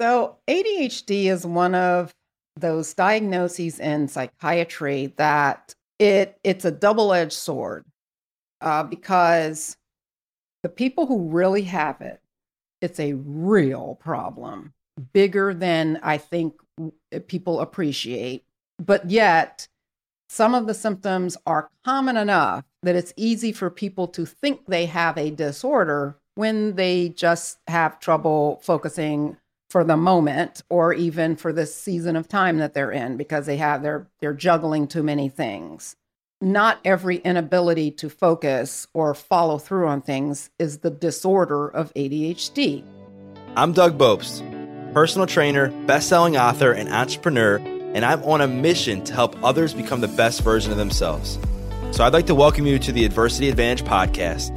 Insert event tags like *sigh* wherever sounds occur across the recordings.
So, ADHD is one of those diagnoses in psychiatry that it it's a double-edged sword uh, because the people who really have it, it's a real problem, bigger than I think people appreciate. But yet, some of the symptoms are common enough that it's easy for people to think they have a disorder when they just have trouble focusing for the moment or even for this season of time that they're in because they have they're they're juggling too many things not every inability to focus or follow through on things is the disorder of ADHD. I'm Doug Bopst, personal trainer, best-selling author, and entrepreneur, and I'm on a mission to help others become the best version of themselves. So I'd like to welcome you to the Adversity Advantage podcast,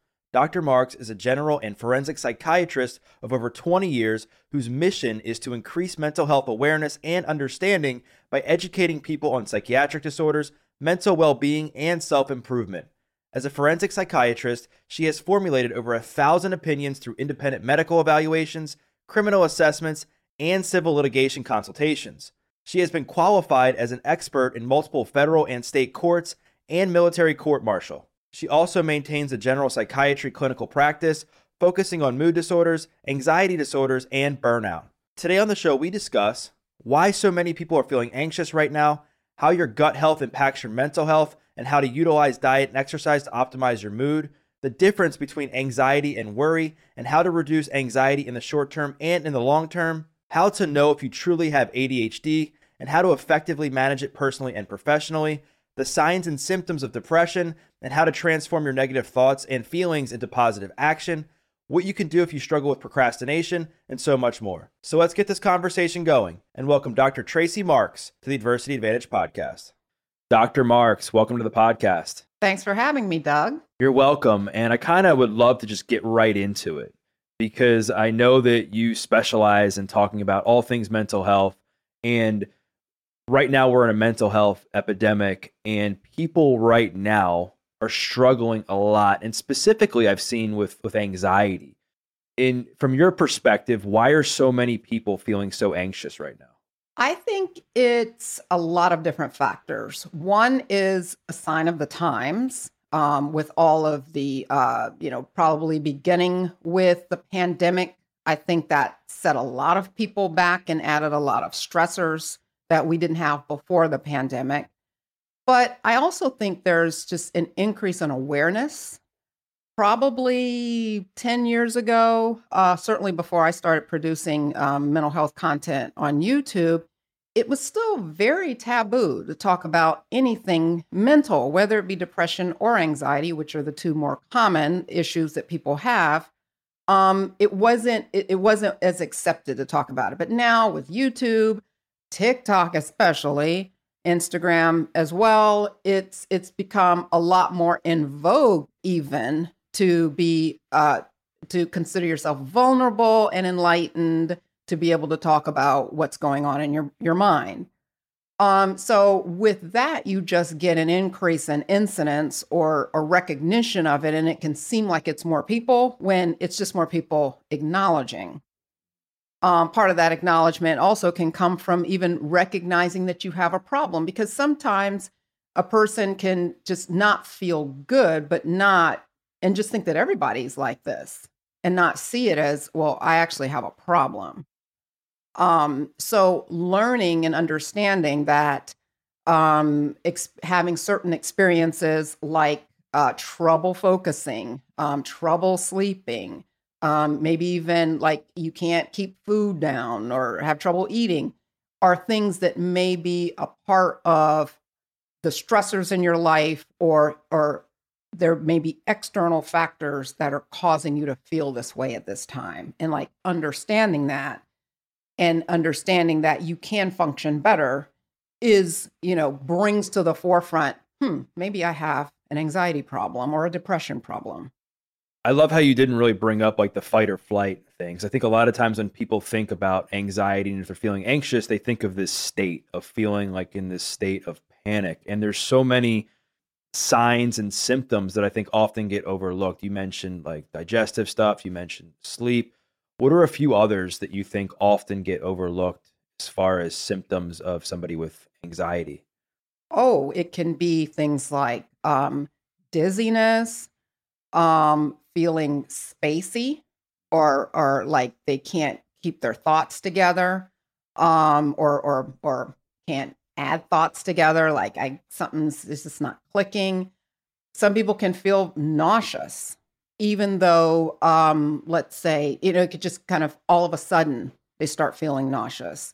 Dr. Marks is a general and forensic psychiatrist of over 20 years whose mission is to increase mental health awareness and understanding by educating people on psychiatric disorders, mental well being, and self improvement. As a forensic psychiatrist, she has formulated over a thousand opinions through independent medical evaluations, criminal assessments, and civil litigation consultations. She has been qualified as an expert in multiple federal and state courts and military court martial. She also maintains a general psychiatry clinical practice focusing on mood disorders, anxiety disorders, and burnout. Today on the show, we discuss why so many people are feeling anxious right now, how your gut health impacts your mental health, and how to utilize diet and exercise to optimize your mood, the difference between anxiety and worry, and how to reduce anxiety in the short term and in the long term, how to know if you truly have ADHD, and how to effectively manage it personally and professionally, the signs and symptoms of depression, and how to transform your negative thoughts and feelings into positive action, what you can do if you struggle with procrastination, and so much more. So let's get this conversation going and welcome Dr. Tracey Marks to the Adversity Advantage podcast. Dr. Marks, welcome to the podcast. Thanks for having me, Doug. You're welcome. And I kind of would love to just get right into it because I know that you specialize in talking about all things mental health. And right now, we're in a mental health epidemic, and people right now are struggling a lot. And specifically, I've seen with, with anxiety. In from your perspective, why are so many people feeling so anxious right now? I think it's a lot of different factors. One is a sign of the times, um, with all of the, uh, you know, probably beginning with the pandemic. I think that set a lot of people back and added a lot of stressors that we didn't have before the pandemic. But I also think there's just an increase in awareness. Probably 10 years ago, uh, certainly before I started producing um, mental health content on YouTube, it was still very taboo to talk about anything mental, whether it be depression or anxiety, which are the two more common issues that people have. Um, it wasn't it, it wasn't as accepted to talk about it. But now with YouTube, TikTok especially, Instagram as well, it's it's become a lot more in vogue even to be uh, to consider yourself vulnerable and enlightened to be able to talk about what's going on in your, your mind. Um, so with that, you just get an increase in incidence or a recognition of it, and it can seem like it's more people when it's just more people acknowledging. Um, part of that acknowledgement also can come from even recognizing that you have a problem, because sometimes a person can just not feel good, but not, and just think that everybody's like this and not see it as, well, I actually have a problem. Um, so learning and understanding that um, ex- having certain experiences like uh, trouble focusing, um, trouble sleeping, um, maybe even like you can't keep food down or have trouble eating are things that may be a part of the stressors in your life or or there may be external factors that are causing you to feel this way at this time and like understanding that and understanding that you can function better is, you know, brings to the forefront, hmm, maybe I have an anxiety problem or a depression problem. I love how you didn't really bring up like the fight or flight things. I think a lot of times when people think about anxiety and if they're feeling anxious, they think of this state of feeling like in this state of panic. And there's so many signs and symptoms that I think often get overlooked. You mentioned like digestive stuff, you mentioned sleep. What are a few others that you think often get overlooked as far as symptoms of somebody with anxiety? Oh, it can be things like um, dizziness, um, feeling spacey, or or like they can't keep their thoughts together, um, or or or can't add thoughts together. Like I something's is just not clicking. Some people can feel nauseous, even though, um, let's say, you know, it could just kind of all of a sudden they start feeling nauseous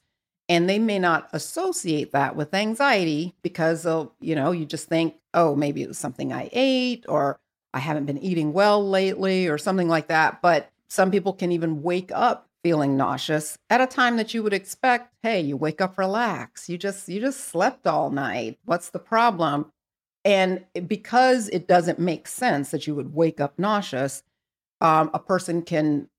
and they may not associate that with anxiety because of you know you just think oh maybe it was something i ate or i haven't been eating well lately or something like that but some people can even wake up feeling nauseous at a time that you would expect hey you wake up relax you just you just slept all night what's the problem? And because it doesn't make sense that you would wake up nauseous um, a person can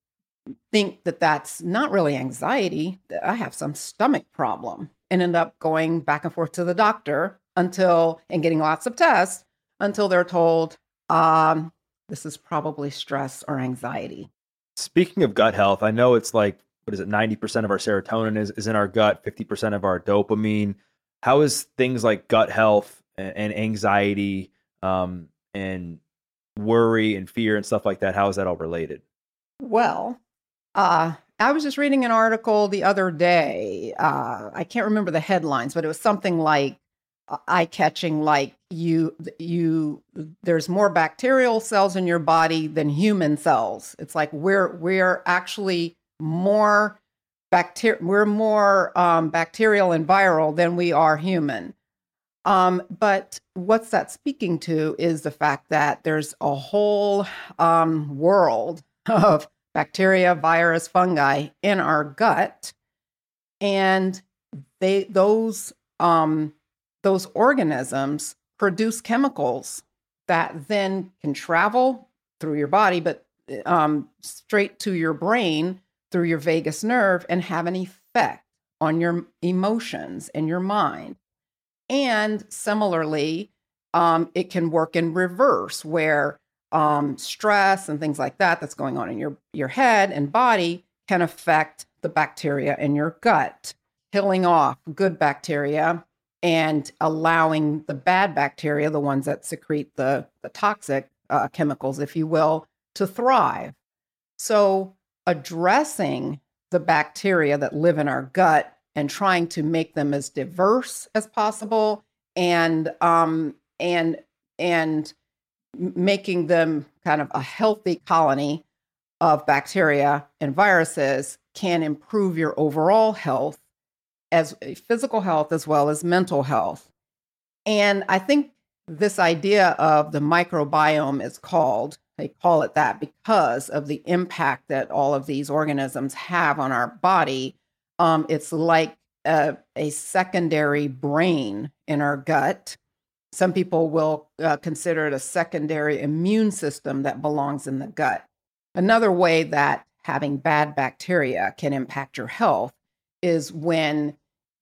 think that that's not really anxiety, that I have some stomach problem, and end up going back and forth to the doctor until and getting lots of tests until they're told, um, this is probably stress or anxiety. Speaking of gut health, I know it's like, what is it, 90% of our serotonin is, is in our gut, 50% of our dopamine. How is things like gut health and, and anxiety um, and worry and fear and stuff like that, how is that all related? Well, uh, I was just reading an article the other day. Uh, I can't remember the headlines, but it was something like eye catching, like you you there's more bacterial cells in your body than human cells. It's like we're we're actually more bacteria we're more um, bacterial and viral than we are human. Um, but what's that speaking to is the fact that there's a whole um, world of bacteria, virus, fungi in our gut, and they those um, those organisms produce chemicals that then can travel through your body, but um, straight to your brain through your vagus nerve and have an effect on your emotions and your mind. And similarly, um, it can work in reverse, where um, stress and things like that that's going on in your your head and body can affect the bacteria in your gut, killing off good bacteria and allowing the bad bacteria, the ones that secrete the the toxic uh, chemicals, if you will, to thrive. So addressing the bacteria that live in our gut and trying to make them as diverse as possible and um, and and making them kind of a healthy colony of bacteria and viruses can improve your overall health as physical health as well as mental health. And I think this idea of the microbiome is called, they call it that because of the impact that all of these organisms have on our body. Um, it's like a, a secondary brain in our gut some people will uh, consider it a secondary immune system that belongs in the gut. Another way that having bad bacteria can impact your health is when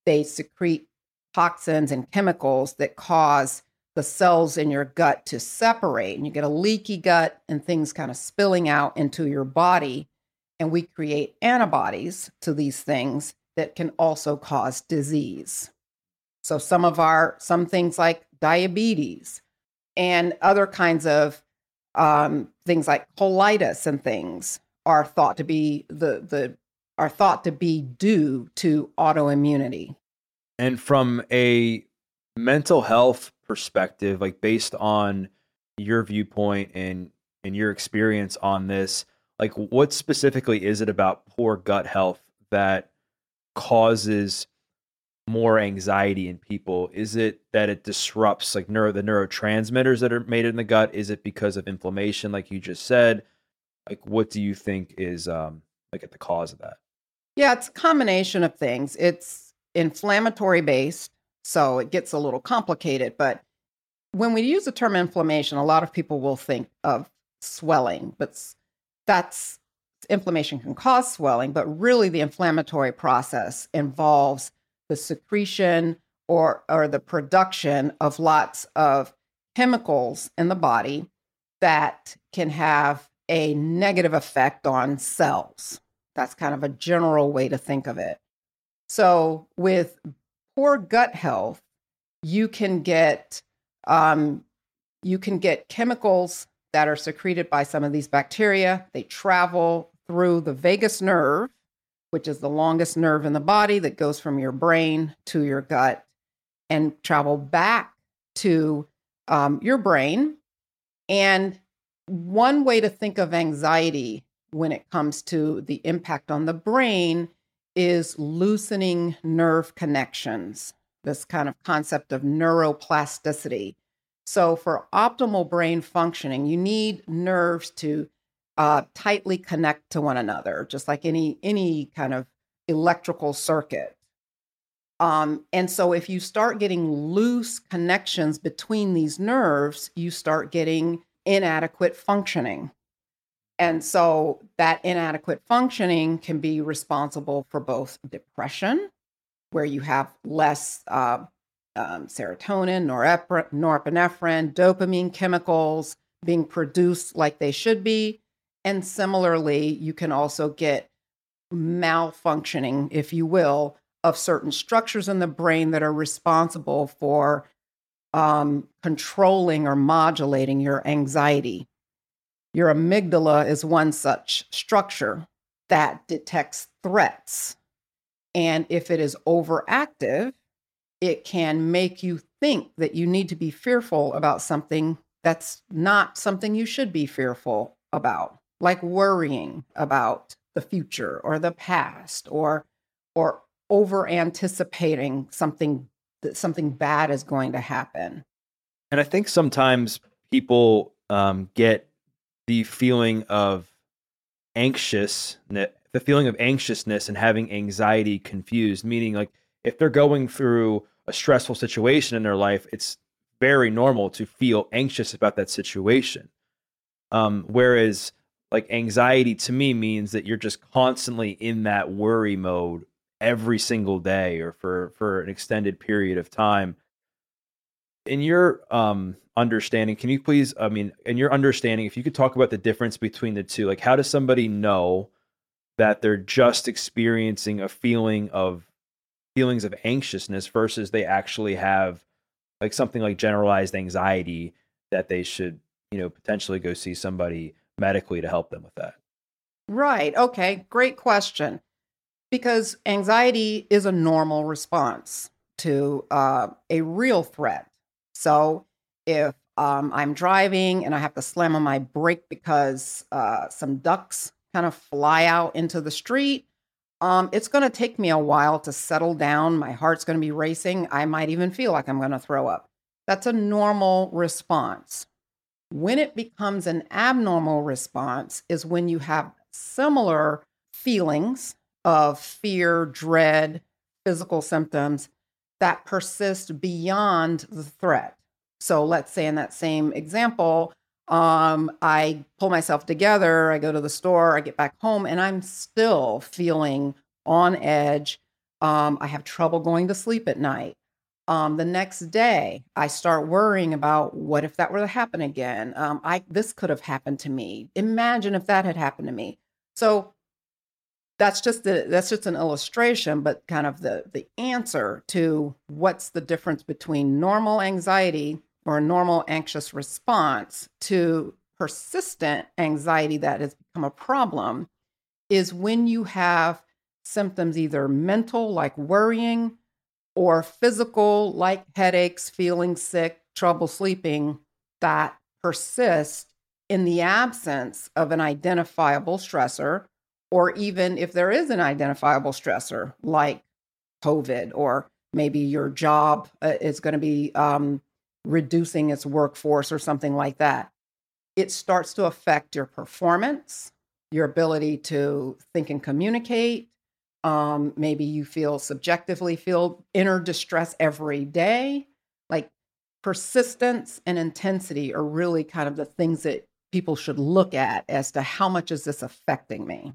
they secrete toxins and chemicals that cause the cells in your gut to separate and you get a leaky gut and things kind of spilling out into your body and we create antibodies to these things that can also cause disease. So some of our some things like diabetes, and other kinds of um, things like colitis and things are thought to be the the are thought to be due to autoimmunity. And from a mental health perspective, like based on your viewpoint and and your experience on this, like what specifically is it about poor gut health that causes more anxiety in people? Is it that it disrupts like neuro the neurotransmitters that are made in the gut? Is it because of inflammation, like you just said? Like, what do you think is um like at the cause of that? Yeah, it's a combination of things. It's inflammatory based. So it gets a little complicated. But when we use the term inflammation, a lot of people will think of swelling, but that's inflammation can cause swelling, but really the inflammatory process involves the secretion or or the production of lots of chemicals in the body that can have a negative effect on cells. That's kind of a general way to think of it. So, with poor gut health, you can get um, you can get chemicals that are secreted by some of these bacteria. They travel through the vagus nerve, which is the longest nerve in the body that goes from your brain to your gut, and travel back to um, your brain. And one way to think of anxiety when it comes to the impact on the brain is loosening nerve connections, this kind of concept of neuroplasticity. So, for optimal brain functioning, you need nerves to uh, tightly connect to one another, just like any any kind of electrical circuit. Um, and so, if you start getting loose connections between these nerves, you start getting inadequate functioning. And so that inadequate functioning can be responsible for both depression, where you have less uh, um, serotonin, norepinephrine, dopamine chemicals being produced like they should be. And similarly, you can also get malfunctioning, if you will, of certain structures in the brain that are responsible for um, controlling or modulating your anxiety. Your amygdala is one such structure that detects threats. And if it is overactive, it can make you think that you need to be fearful about something that's not something you should be fearful about, like worrying about the future or the past or or over anticipating something that something bad is going to happen. And I think sometimes people um, get the feeling of anxious, the feeling of anxiousness and having anxiety confused, meaning like if they're going through a stressful situation in their life, it's very normal to feel anxious about that situation. Um, whereas like anxiety to me means that you're just constantly in that worry mode every single day or for for an extended period of time in your um understanding can you please i mean in your understanding if you could talk about the difference between the two like how does somebody know that they're just experiencing a feeling of feelings of anxiousness versus they actually have like something like generalized anxiety that they should you know potentially go see somebody medically to help them with that right okay great question because anxiety is a normal response to uh, a real threat. So if um, I'm driving and I have to slam on my brake because uh, some ducks kind of fly out into the street, um, it's going to take me a while to settle down. My heart's going to be racing. I might even feel like I'm going to throw up. That's a normal response. When it becomes an abnormal response is when you have similar feelings of fear, dread, physical symptoms that persist beyond the threat. So let's say in that same example, um, I pull myself together, I go to the store, I get back home, and I'm still feeling on edge. Um, I have trouble going to sleep at night. Um, the next day, I start worrying about what if that were to happen again. Um, I this could have happened to me. Imagine if that had happened to me. So that's just the that's just an illustration but kind of the the answer to what's the difference between normal anxiety or a normal anxious response to persistent anxiety that has become a problem is when you have symptoms either mental like worrying or physical like headaches feeling sick trouble sleeping that persist in the absence of an identifiable stressor or even if there is an identifiable stressor like COVID, or maybe your job uh, is going to be um, reducing its workforce or something like that, it starts to affect your performance, your ability to think and communicate, Um, maybe you feel subjectively feel inner distress every day. Like persistence and intensity are really kind of the things that people should look at as to how much is this affecting me.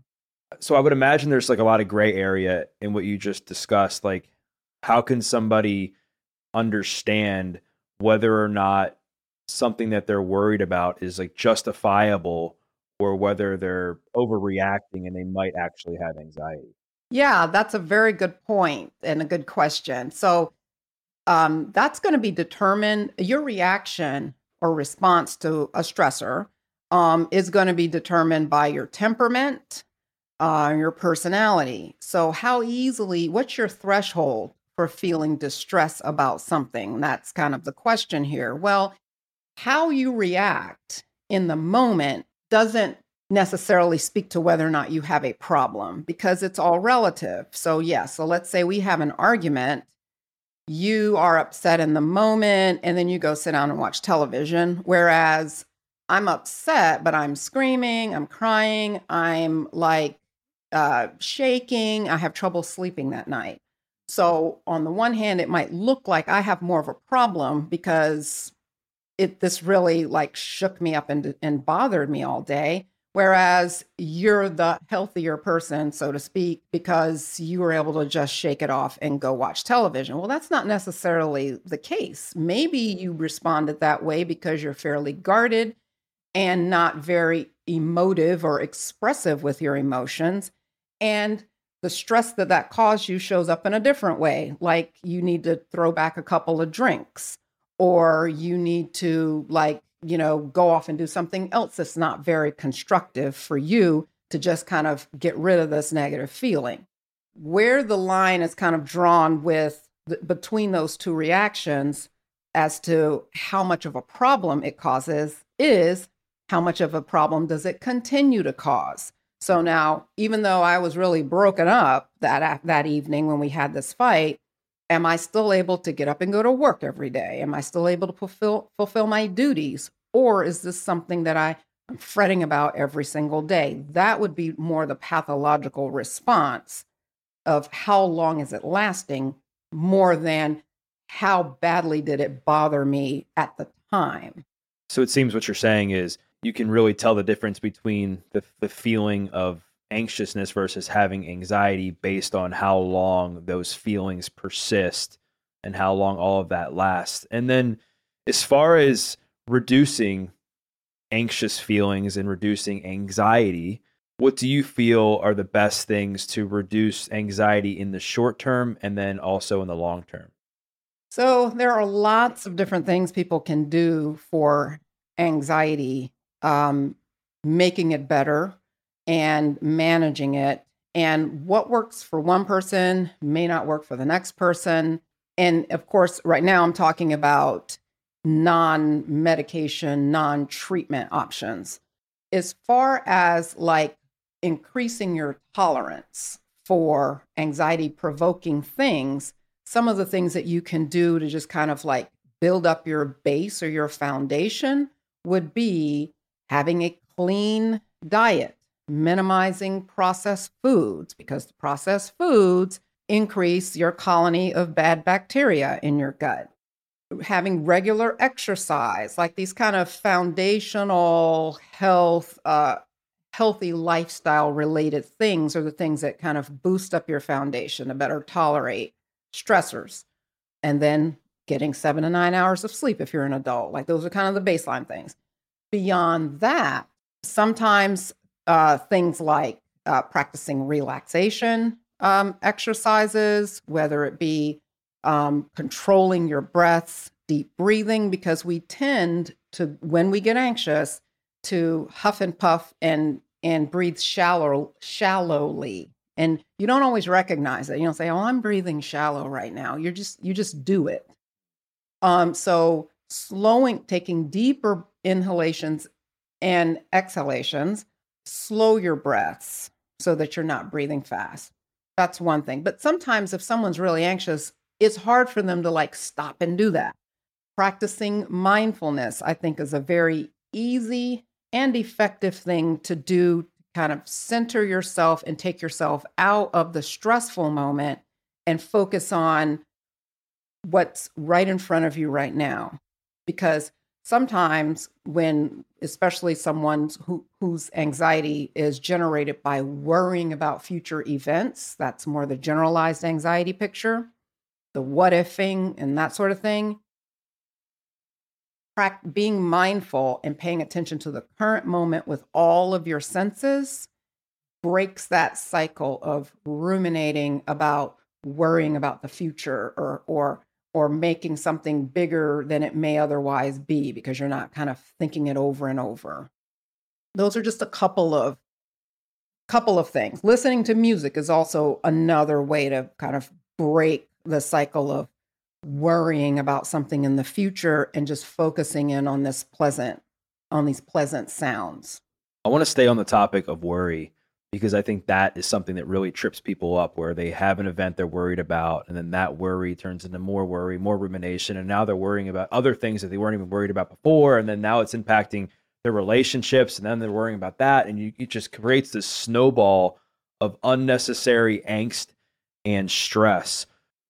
So I would imagine there's like a lot of gray area in what you just discussed. Like, how can somebody understand whether or not something that they're worried about is like justifiable or whether they're overreacting and they might actually have anxiety? Yeah, that's a very good point and a good question. So, um, that's going to be determined, your reaction or response to a stressor um, is going to be determined by your temperament, uh, your personality. So, how easily, what's your threshold for feeling distress about something? That's kind of the question here. Well, how you react in the moment doesn't necessarily speak to whether or not you have a problem because it's all relative. So, yeah, so let's say we have an argument. You are upset in the moment, and then you go sit down and watch television. Whereas I'm upset, but I'm screaming, I'm crying, I'm like uh, shaking, I have trouble sleeping that night. So, on the one hand, it might look like I have more of a problem because it this really like shook me up and, and bothered me all day. Whereas you're the healthier person, so to speak, because you were able to just shake it off and go watch television. Well, that's not necessarily the case. Maybe you responded that way because you're fairly guarded and not very emotive or expressive with your emotions. And the stress that that caused you shows up in a different way, like you need to throw back a couple of drinks, or you need to, like, you know, go off and do something else that's not very constructive for you to just kind of get rid of this negative feeling. Where the line is kind of drawn with between those two reactions as to how much of a problem it causes is how much of a problem does it continue to cause? So now, even though I was really broken up that that evening when we had this fight, am I still able to get up and go to work every day? Am I still able to fulfill fulfill my duties, or is this something that I am fretting about every single day? That would be more the pathological response of how long is it lasting, more than how badly did it bother me at the time. So it seems what you're saying is you can really tell the difference between the, the feeling of anxiousness versus having anxiety based on how long those feelings persist and how long all of that lasts. And then, as far as reducing anxious feelings and reducing anxiety, what do you feel are the best things to reduce anxiety in the short term and then also in the long term? So, there are lots of different things people can do for anxiety um, making it better and managing it. And what works for one person may not work for the next person. And of course, right now I'm talking about non medication, non treatment options. As far as like increasing your tolerance for anxiety provoking things, some of the things that you can do to just kind of like build up your base or your foundation would be having a clean diet, minimizing processed foods, because the processed foods increase your colony of bad bacteria in your gut. Having regular exercise, like these kind of foundational health, uh, healthy lifestyle related things, are the things that kind of boost up your foundation to better tolerate stressors. And then getting seven to nine hours of sleep if you're an adult. Like those are kind of the baseline things beyond that, sometimes uh, things like uh, practicing relaxation um, exercises, whether it be um, controlling your breaths, deep breathing, because we tend to, when we get anxious, to huff and puff and and breathe shallow shallowly. And you don't always recognize it. You don't say oh i'm breathing shallow right now. You're just you just do it. Um so slowing taking deeper inhalations and exhalations, slow your breaths so that you're not breathing fast. That's one thing. But sometimes if someone's really anxious, it's hard for them to like stop and do that. Practicing mindfulness, I think, is a very easy and effective thing to do to kind of center yourself and take yourself out of the stressful moment and focus on what's right in front of you right now. Because sometimes when especially someone who, whose anxiety is generated by worrying about future events that's more the generalized anxiety picture the what ifing and that sort of thing being mindful and paying attention to the current moment with all of your senses breaks that cycle of ruminating about worrying about the future or or or making something bigger than it may otherwise be because you're not kind of thinking it over and over. Those are just a couple of couple of things. Listening to music is also another way to kind of break the cycle of worrying about something in the future and just focusing in on this pleasant on these pleasant sounds. I want to stay on the topic of worry because I think that is something that really trips people up where they have an event they're worried about and then that worry turns into more worry, more rumination and now they're worrying about other things that they weren't even worried about before and then now it's impacting their relationships and then they're worrying about that and you, it just creates this snowball of unnecessary angst and stress.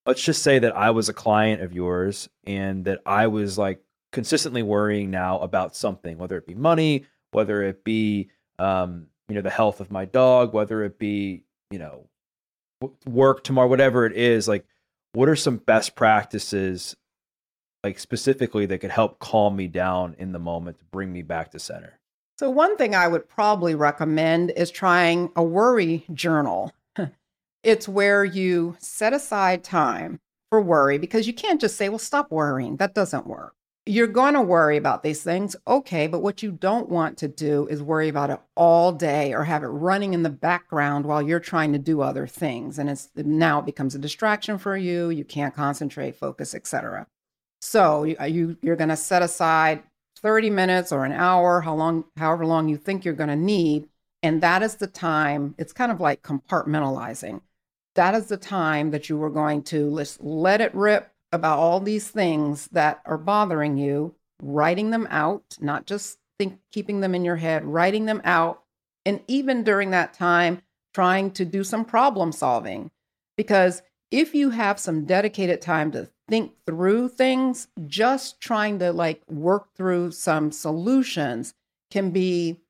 Let's just say that I was a client of yours and that I was like consistently worrying now about something, whether it be money, whether it be um, you know the health of my dog whether it be you know work tomorrow whatever it is like what are some best practices like specifically that could help calm me down in the moment to bring me back to center? So one thing i would probably recommend is trying a worry journal. *laughs* It's where you set aside time for worry because you can't just say well stop worrying. That doesn't work you're going to worry about these things. Okay. But what you don't want to do is worry about it all day or have it running in the background while you're trying to do other things. And it's now it becomes a distraction for you. You can't concentrate, focus, etc. So you, uh, you you're going to set aside 30 minutes or an hour, how long, however long you think you're going to need. And that is the time, it's kind of like compartmentalizing. That is the time that you are going to just let it rip about all these things that are bothering you, writing them out, not just think keeping them in your head, writing them out, and even during that time trying to do some problem solving. Because if you have some dedicated time to think through things, just trying to like work through some solutions can be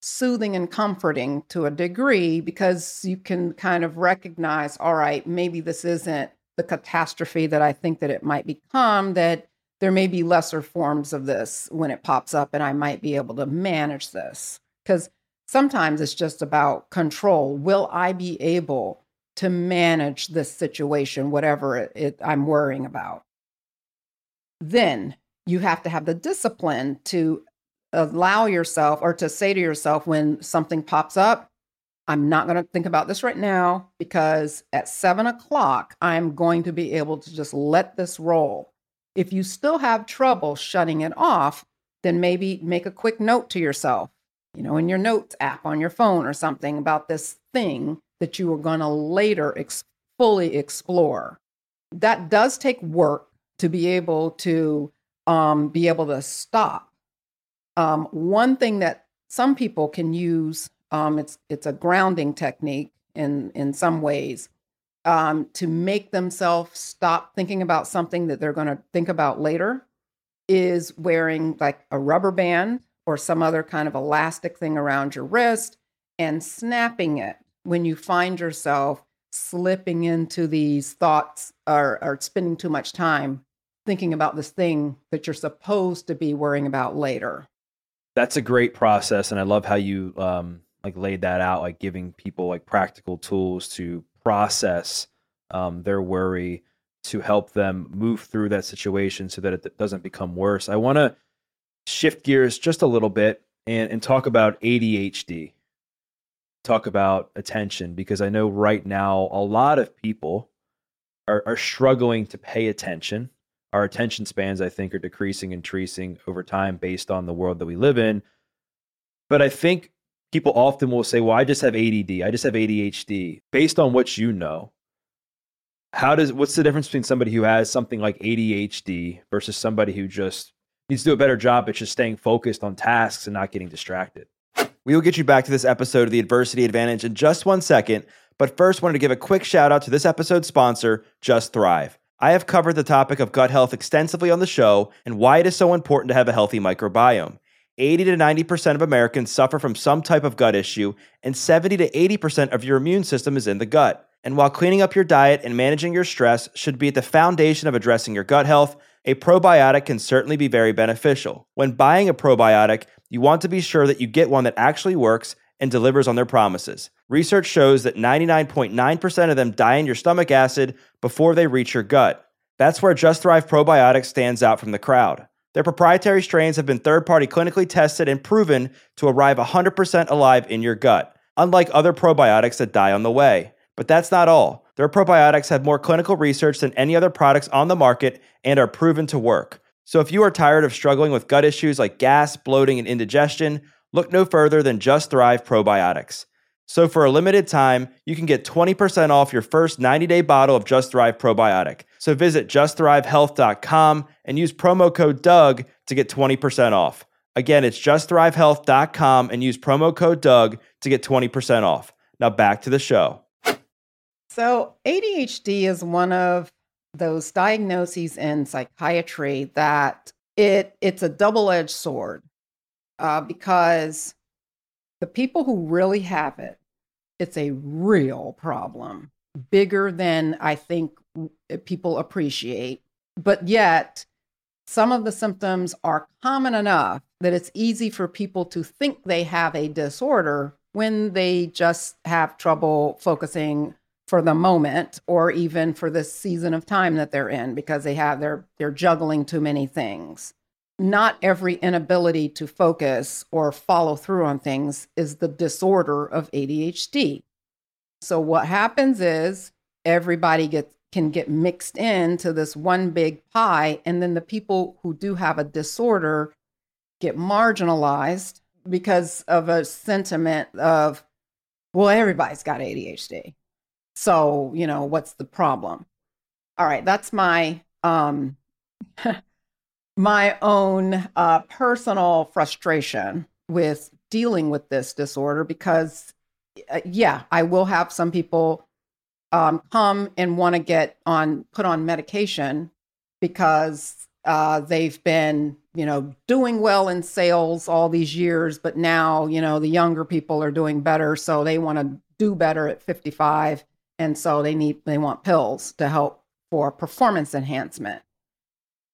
soothing and comforting to a degree because you can kind of recognize, all right, maybe this isn't the catastrophe that I think that it might become, that there may be lesser forms of this when it pops up and I might be able to manage this. Because sometimes it's just about control. Will I be able to manage this situation, whatever it, it, I'm worrying about? Then you have to have the discipline to allow yourself or to say to yourself when something pops up, I'm not going to think about this right now because at seven o'clock, I'm going to be able to just let this roll. If you still have trouble shutting it off, then maybe make a quick note to yourself, you know, in your notes app on your phone or something about this thing that you are going to later ex- fully explore. That does take work to be able to um, be able to stop. Um, one thing that some people can use um, it's it's a grounding technique in in some ways um, to make themselves stop thinking about something that they're going to think about later. Is wearing like a rubber band or some other kind of elastic thing around your wrist and snapping it when you find yourself slipping into these thoughts or, or spending too much time thinking about this thing that you're supposed to be worrying about later. That's a great process, and I love how you um, like laid that out, like giving people like practical tools to process um, their worry to help them move through that situation so that it doesn't become worse. I want to shift gears just a little bit and, and talk about ADHD, talk about attention, because I know right now a lot of people are, are struggling to pay attention. Our attention spans, I think, are decreasing and decreasing over time based on the world that we live in. But I think people often will say, "Well, I just have ADD. I just have ADHD." Based on what you know, how does what's the difference between somebody who has something like ADHD versus somebody who just needs to do a better job at just staying focused on tasks and not getting distracted? We will get you back to this episode of the Adversity Advantage in just one second, but first wanted to give a quick shout out to this episode's sponsor, Just Thrive. I have covered the topic of gut health extensively on the show and why it is so important to have a healthy microbiome. 80 to 90% of Americans suffer from some type of gut issue, and 70 to 80% of your immune system is in the gut. And while cleaning up your diet and managing your stress should be at the foundation of addressing your gut health, a probiotic can certainly be very beneficial. When buying a probiotic, you want to be sure that you get one that actually works and delivers on their promises. Research shows that 99.9% of them die in your stomach acid before they reach your gut. That's where Just Thrive Probiotics stands out from the crowd. Their proprietary strains have been third party clinically tested and proven to arrive 100% alive in your gut, unlike other probiotics that die on the way. But that's not all. Their probiotics have more clinical research than any other products on the market and are proven to work. So if you are tired of struggling with gut issues like gas, bloating, and indigestion, look no further than Just Thrive Probiotics. So for a limited time, you can get 20% off your first 90-day bottle of Just Thrive Probiotic. So visit justthrivehealth.com and use promo code Doug to get 20% off. Again, it's justthrivehealth.com and use promo code Doug to get 20% off. Now back to the show. So, ADHD is one of those diagnoses in psychiatry that it it's a double-edged sword uh, because the people who really have it, it's a real problem, bigger than I think eh, people appreciate. But yet, some of the symptoms are common enough that it's easy for people to think they have a disorder when they just have trouble focusing for the moment or even for this season of time that they're in because they have they're they're juggling too many things not every inability to focus or follow through on things is the disorder of ADHD. So what happens is everybody gets can get mixed into this one big pie and then the people who do have a disorder get marginalized because of a sentiment of well everybody's got ADHD. So, you know, what's the problem? All right, that's my um *laughs* my own uh, personal frustration with dealing with this disorder because, uh, yeah, I will have some people um, come and want to get on put on medication because uh, they've been, you know, doing well in sales all these years, but now, you know, the younger people are doing better, so they want to do better at 55, and so they need they want pills to help for performance enhancement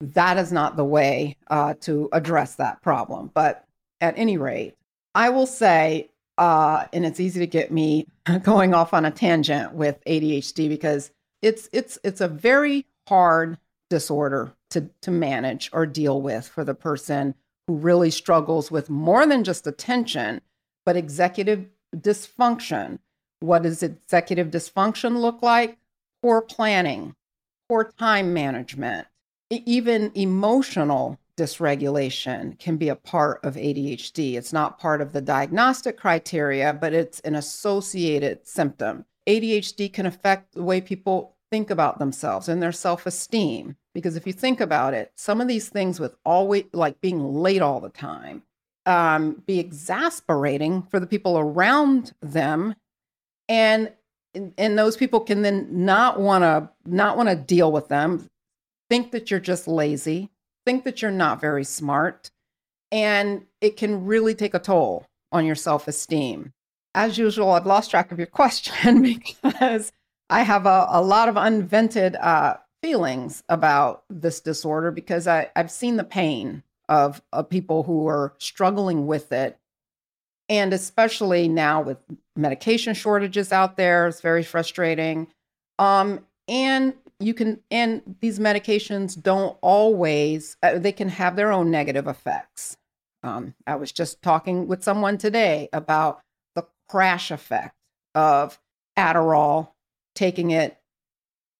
that is not the way uh, to address that problem. But at any rate, I will say, uh, and it's easy to get me *laughs* going off on a tangent with ADHD because it's it's it's a very hard disorder to to manage or deal with for the person who really struggles with more than just attention, but executive dysfunction. What does executive dysfunction look like? Poor planning, poor time management, even emotional dysregulation can be a part of ADHD. It's not part of the diagnostic criteria, but it's an associated symptom. ADHD can affect the way people think about themselves and their self esteem. Because if you think about it, some of these things with always like being late all the time, um, be exasperating for the people around them. And and those people can then not want to not want to deal with them think that you're just lazy, think that you're not very smart, and it can really take a toll on your self esteem. As usual, I've lost track of your question *laughs* because I have a, a lot of unvented uh, feelings about this disorder because I, I've seen the pain of, of people who are struggling with it. And especially now with medication shortages out there, it's very frustrating. Um, and you can and these medications don't always uh, they can have their own negative effects. Um, i was just talking with someone today about the crash effect of adderall taking it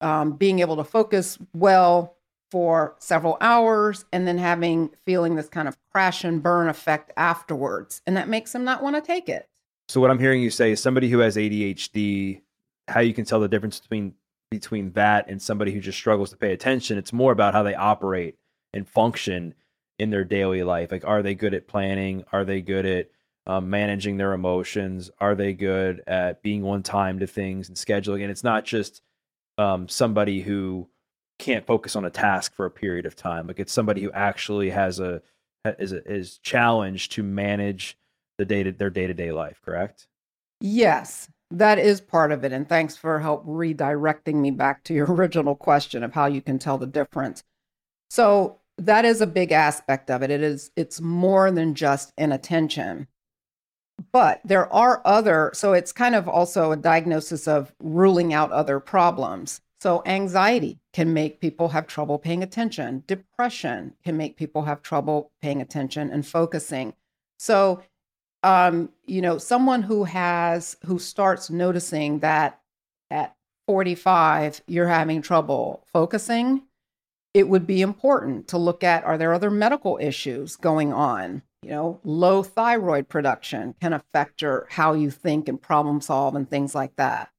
um, being able to focus well for several hours and then having feeling this kind of crash and burn effect afterwards and that makes them not want to take it. So what i'm hearing you say is somebody who has adhd how you can tell the difference between between that and somebody who just struggles to pay attention. It's more about how they operate and function in their daily life. Like, are they good at planning? Are they good at um, managing their emotions? Are they good at being on time to things and scheduling? And it's not just um, somebody who can't focus on a task for a period of time. Like it's somebody who actually has a is a, is challenged to manage the day to, their day to day life. Correct? Yes, that is part of it. And thanks for help redirecting me back to your *laughs* original question of how you can tell the difference. So that is a big aspect of it. It is it's more than just inattention. But there are other so it's kind of also a diagnosis of ruling out other problems. So anxiety can make people have trouble paying attention. Depression can make people have trouble paying attention and focusing. So um, you know, someone who has who starts noticing that at 45 you're having trouble focusing, it would be important to look at are there other medical issues going on? You know, low thyroid production can affect your how you think and problem solve and things like that.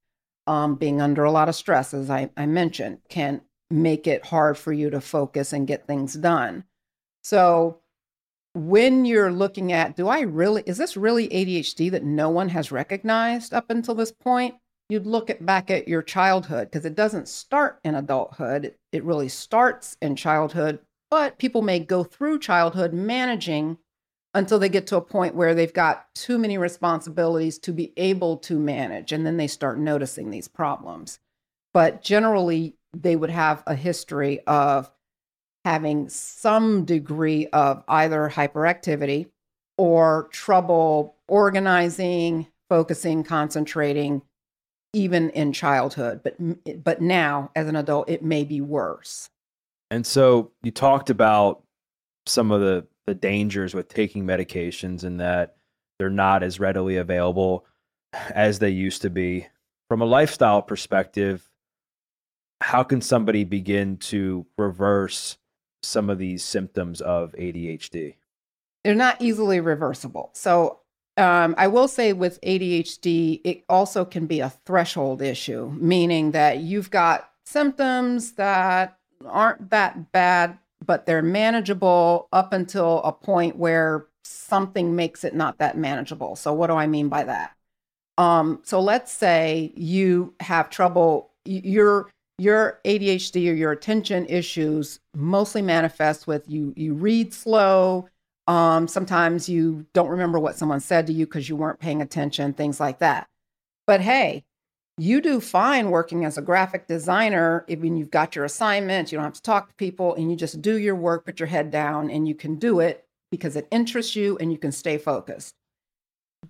Um, being under a lot of stress, as I, I mentioned, can make it hard for you to focus and get things done. So when you're looking at, do I really, is this really ADHD that no one has recognized up until this point? You'd look at, back at your childhood because it doesn't start in adulthood. It, it really starts in childhood, but people may go through childhood managing until they get to a point where they've got too many responsibilities to be able to manage. And then they start noticing these problems. But generally, they would have a history of having some degree of either hyperactivity or trouble organizing, focusing, concentrating, even in childhood. But but now, as an adult, it may be worse. And so you talked about some of the the dangers with taking medications and that they're not as readily available as they used to be. From a lifestyle perspective, how can somebody begin to reverse some of these symptoms of ADHD? They're not easily reversible. So um, I will say with ADHD, it also can be a threshold issue, meaning that you've got symptoms that aren't that bad, but they're manageable up until a point where something makes it not that manageable. So, what do I mean by that? Um, so, let's say you have trouble, you're your ADHD or your attention issues mostly manifest with you you read slow. Um, sometimes you don't remember what someone said to you because you weren't paying attention things like that. But hey you do fine working as a graphic designer even you've got your assignments you don't have to talk to people and you just do your work put your head down and you can do it because it interests you and you can stay focused.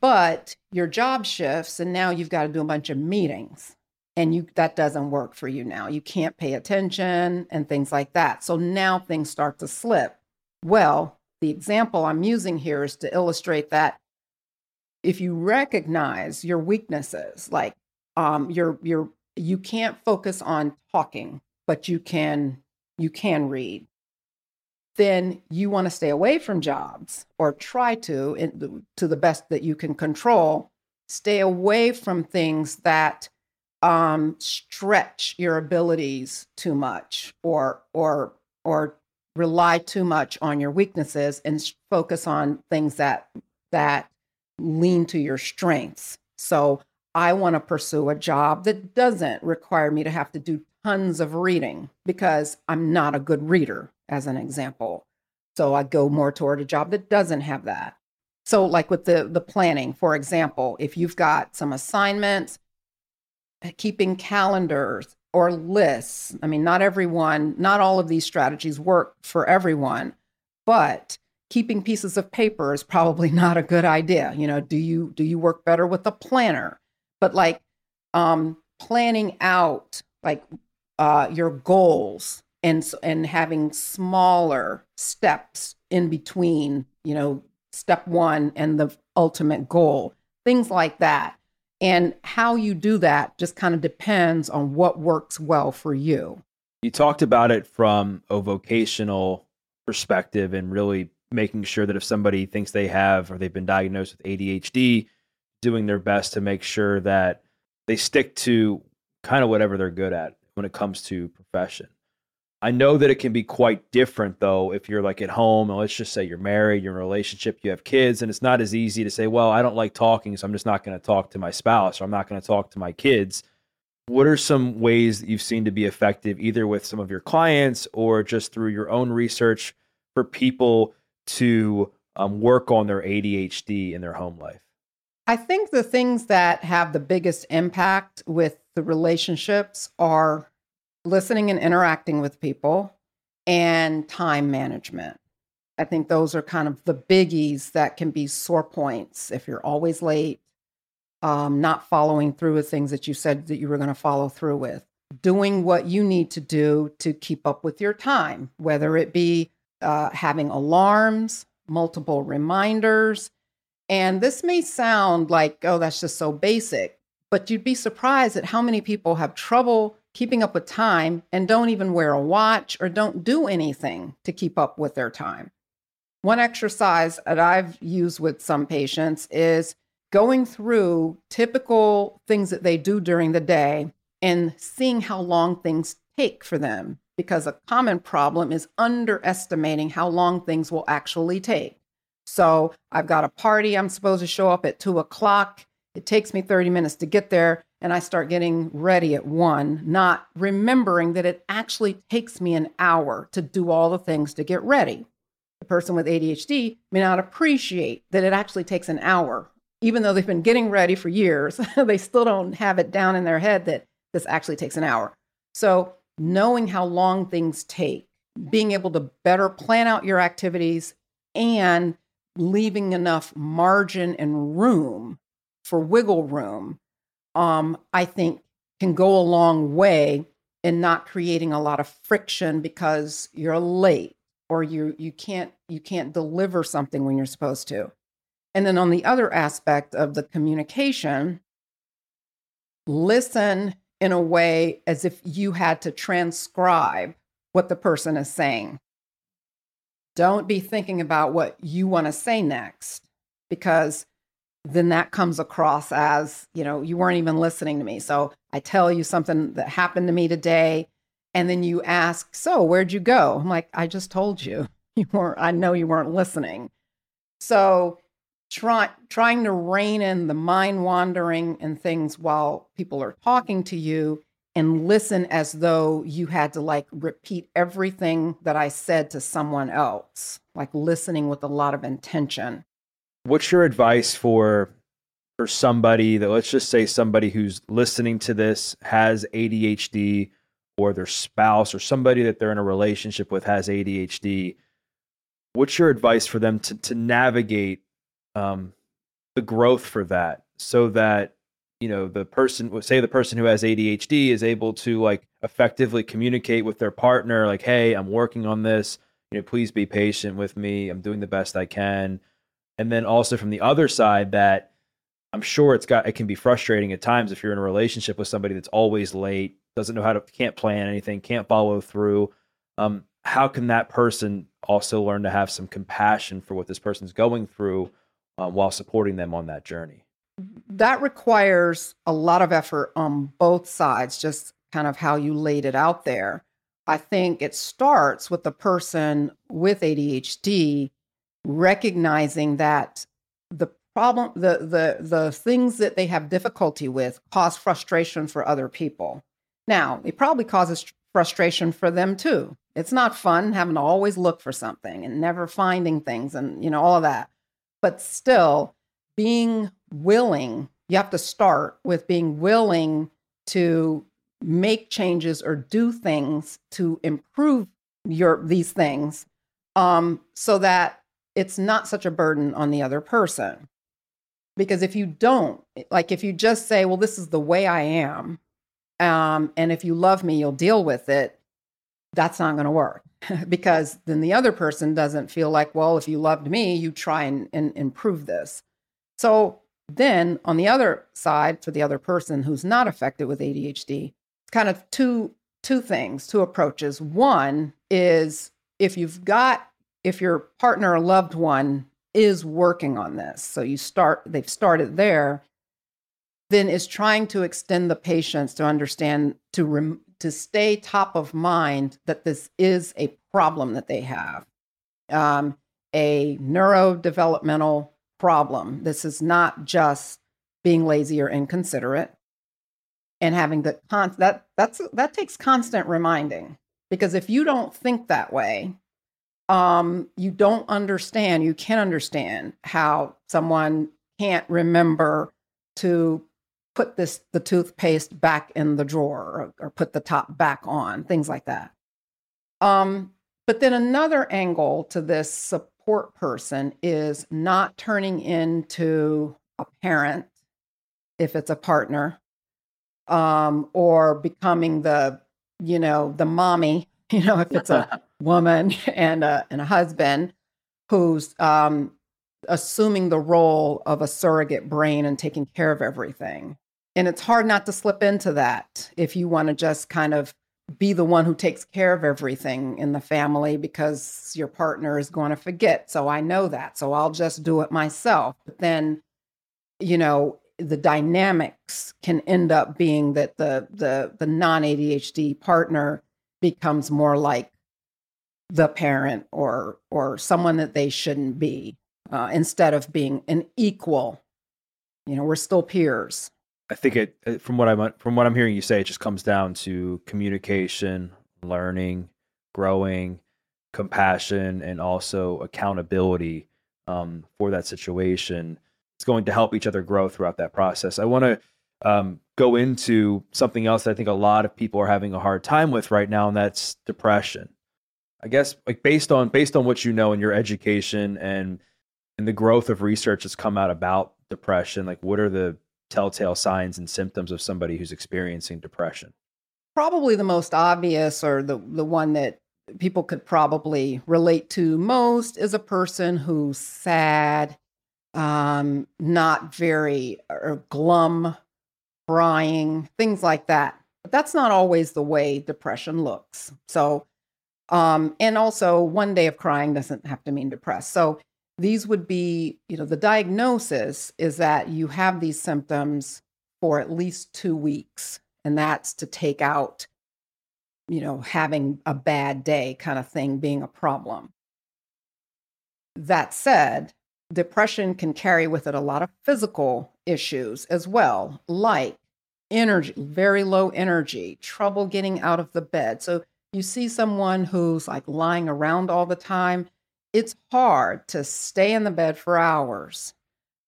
But your job shifts and now you've got to do a bunch of meetings and you that doesn't work for you now. You can't pay attention and things like that. So now things start to slip. Well, the example I'm using here is to illustrate that if you recognize your weaknesses, like um, you're you're you can't focus on talking, but you can you can read. Then you want to stay away from jobs or try to in, to the best that you can control. Stay away from things that um, stretch your abilities too much or or or rely too much on your weaknesses and focus on things that that lean to your strengths. So I want to pursue a job that doesn't require me to have to do tons of reading because I'm not a good reader, as an example. So I go more toward a job that doesn't have that. So, like with the the planning, for example, if you've got some assignments keeping calendars or lists. I mean, not everyone, not all of these strategies work for everyone, but keeping pieces of paper is probably *laughs* not a good idea. You know, do you do you work better with a planner? But like um planning out like uh your goals and and having smaller steps in between, you know, step 1 and the ultimate goal. Things like that and how you do that just kind of depends on what works well for you. You talked about it from a vocational perspective and really making sure that if somebody thinks they have or they've been diagnosed with ADHD, doing their best to make sure that they stick to kind of whatever they're good at when it comes to profession. I know that it can be quite different though if you're like at home and let's just say you're married, you're in a relationship, you have kids, and it's not as easy to say, well, I don't like talking, so I'm just not going to talk to my spouse or I'm not going to talk to my kids. What are some ways that you've seen to be effective, either with some of your clients or just through your own research for people to um, work on their ADHD in their home life? I think the things that have the biggest impact with the relationships are listening and interacting with people and time management. I think those are kind of the biggies that can be sore points if you're always late, um, not following through with things that you said that you were going to follow through with, doing what you need to do to keep up with your time, whether it be uh, having alarms, multiple reminders. And this may sound like, oh, that's just so basic, but you'd be surprised at how many people have trouble keeping up with time and don't even wear a watch or don't do anything to keep up with their time. One exercise that I've used with some patients is going through typical things that they do during the day and seeing how long things take for them. Because a common problem is underestimating how long things will actually take. So I've got a party, I'm supposed to show up at two o'clock. It takes me 30 minutes to get there, and I start getting ready at one, not remembering that it actually takes me an hour to do all the things to get ready. The person with ADHD may not appreciate that it actually takes an hour. Even though they've been getting ready for years, *laughs* they still don't have it down in their head that this actually takes an hour. So, knowing how long things take, being able to better plan out your activities, and leaving enough margin and room for wiggle room, um, I think can go a long way in not creating a lot of friction because you're late or you you can't you can't deliver something when you're supposed to. And then on the other aspect of the communication, listen in a way as if you had to transcribe what the person is saying. Don't be thinking about what you want to say next because then that comes across as, you know, you weren't even listening to me. So I tell you something that happened to me today. And then you ask, So where'd you go? I'm like, I just told you. *laughs* You weren't, I know you weren't listening. So try, trying to rein in the mind wandering and things while people are talking to you and listen as though you had to like repeat everything that I said to someone else, like listening with a lot of intention what's your advice for for somebody that let's just say somebody who's listening to this has ADHD or their spouse or somebody that they're in a relationship with has ADHD what's your advice for them to to navigate um, the growth for that so that you know the person say the person who has ADHD is able to like effectively communicate with their partner like hey I'm working on this. You know please be patient with me. I'm doing the best I can and then also from the other side that i'm sure it's got it can be frustrating at times if you're in a relationship with somebody that's always late doesn't know how to can't plan anything can't follow through. Um, how can that person also learn to have some compassion for what this person's going through uh, while supporting them on that journey? That requires a lot of effort on both sides just kind of how you laid it out there. I think it starts with the person with adhd recognizing that the problem the the the things that they have difficulty with cause frustration for other people. Now it probably causes frustration for them too. It's not fun having to always look for something and never finding things and you know all of that. But still being willing you have to start with being willing to make changes or do things to improve your these things um, so that it's not such a burden on the other person. Because if you don't, like if you just say, well, this is the way I am, um, and if you love me, you'll deal with it, that's not going to work. *laughs* because then the other person doesn't feel like, well, if you loved me, you try and, and improve this. So then on the other side, for the other person who's not affected with ADHD, it's kind of two two things, two approaches. One is if you've got if your partner or loved one is working on this, so you start, they've started there, then is trying to extend the patience to understand to rem, to stay top of mind that this is a problem that they have, um, a neurodevelopmental problem. This is not just being lazy or inconsiderate and having the con that that's that takes constant reminding because if you don't think that way um you don't understand you can understand how someone can't remember to put this the toothpaste back in the drawer or, or put the top back on things like that. Um but then another angle to this support person is not turning into a parent if it's a partner um, or becoming the you know the mommy *laughs* you know if it's a *laughs* woman *laughs* and a and a husband who's um, assuming the role of a surrogate brain and taking care of everything. And it's hard not to slip into that if you want to just kind of be the one who takes care of everything in the family because your partner is going to forget so i know that so i'll just do it myself. But then you know the dynamics can end up being that the the the non ADHD partner becomes more like the parent or or someone that they shouldn't be uh, instead of being an equal. You know, we're still peers. I think it uh, from what I'm from what I'm hearing you say, it just comes down to communication, learning, growing, compassion, and also accountability um, for that situation it's going to help each other grow throughout that process. I want to um, go into something else that I think a lot of people are having a hard time with right now, and that's depression. I guess like based on based on what you know and your education and and the growth of research that's come out about depression, like what are the telltale signs and symptoms of somebody who's experiencing depression? Probably the most obvious or the the one that people could probably relate to most is a person who's sad, um, not very or glum, crying, things like that. But that's not always the way depression looks. So, um, and also one day of crying doesn't have to mean depressed. So these would be, you know, the diagnosis is that you have these symptoms for at least two weeks, and that's to take out, you know, having a bad day kind of thing being a problem. That said, depression can carry with it a lot of physical issues as well, like energy, very low energy, trouble getting out of the bed. So you see someone who's like lying around all the time, it's hard to stay in the bed for hours,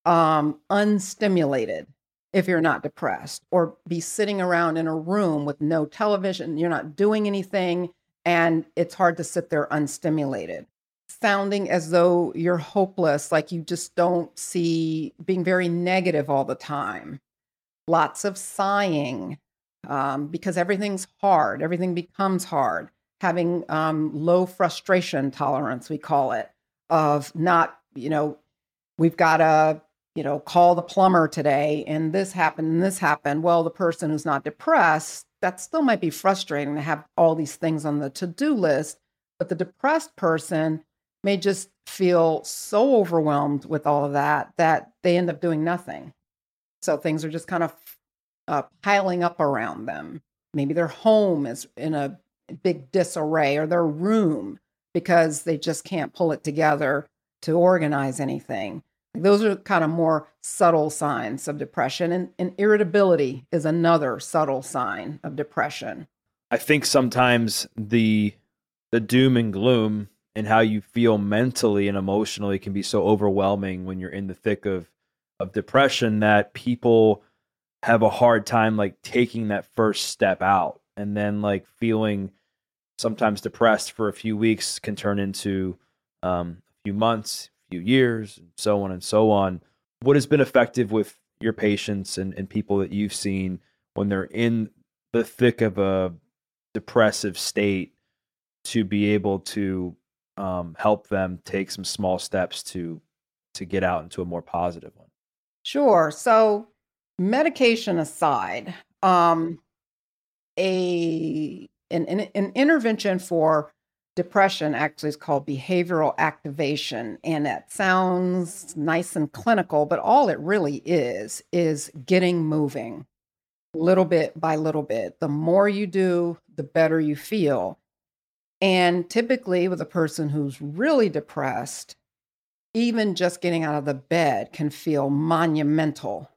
um, unstimulated if you're not depressed, or be sitting around in a room with no television, you're not doing anything, and it's hard to sit there unstimulated sounding as though you're hopeless, like you just don't see being very negative all the time. Lots of sighing um, because everything's hard, everything becomes hard. Having um, low frustration tolerance, we call it, of not, you know, we've got to, you know, call the plumber today and this happened and this happened. Well, the person who's not depressed, that still might be frustrating to have all these things on the to do list. But the depressed person may just feel so overwhelmed with all of that that they end up doing nothing. So things are just kind of uh, piling up around them. Maybe their home is in a big disarray or their room because they just can't pull it together to organize anything. Those are kind of more subtle signs of depression. And, and irritability is another subtle sign of depression. I think sometimes the the doom and gloom and how you feel mentally and emotionally can be so overwhelming when you're in the thick of of depression that people have a hard time like taking that first step out and then like feeling sometimes depressed for a few weeks can turn into um, a few months a few years and so on and so on what has been effective with your patients and, and people that you've seen when they're in the thick of a depressive state to be able to um, help them take some small steps to to get out into a more positive one? Sure. So, medication aside, um, a an, an, intervention for depression actually is called behavioral activation and that sounds nice and clinical but all it really is is getting moving little bit by little bit. The more you do, the better you feel. And typically, with a person who's really depressed, even just getting out of the bed can feel monumental.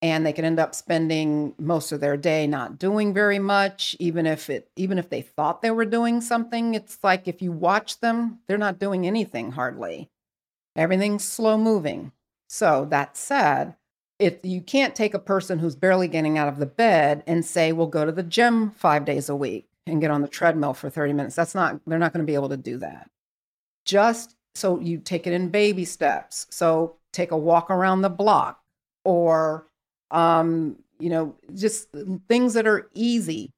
And they can end up spending most of their day not doing very much, even if it even if they thought they were doing something. It's like if you watch them, they're not doing anything hardly. Everything's slow moving. So that said, if you can't take a person who's barely getting out of the bed and say, "We'll go to the gym five days a week and get on the treadmill for 30 minutes. That's not, they're not going to be able to do that. Just so you take it in baby steps. So take a walk around the block or, um, you know, just things that are easy.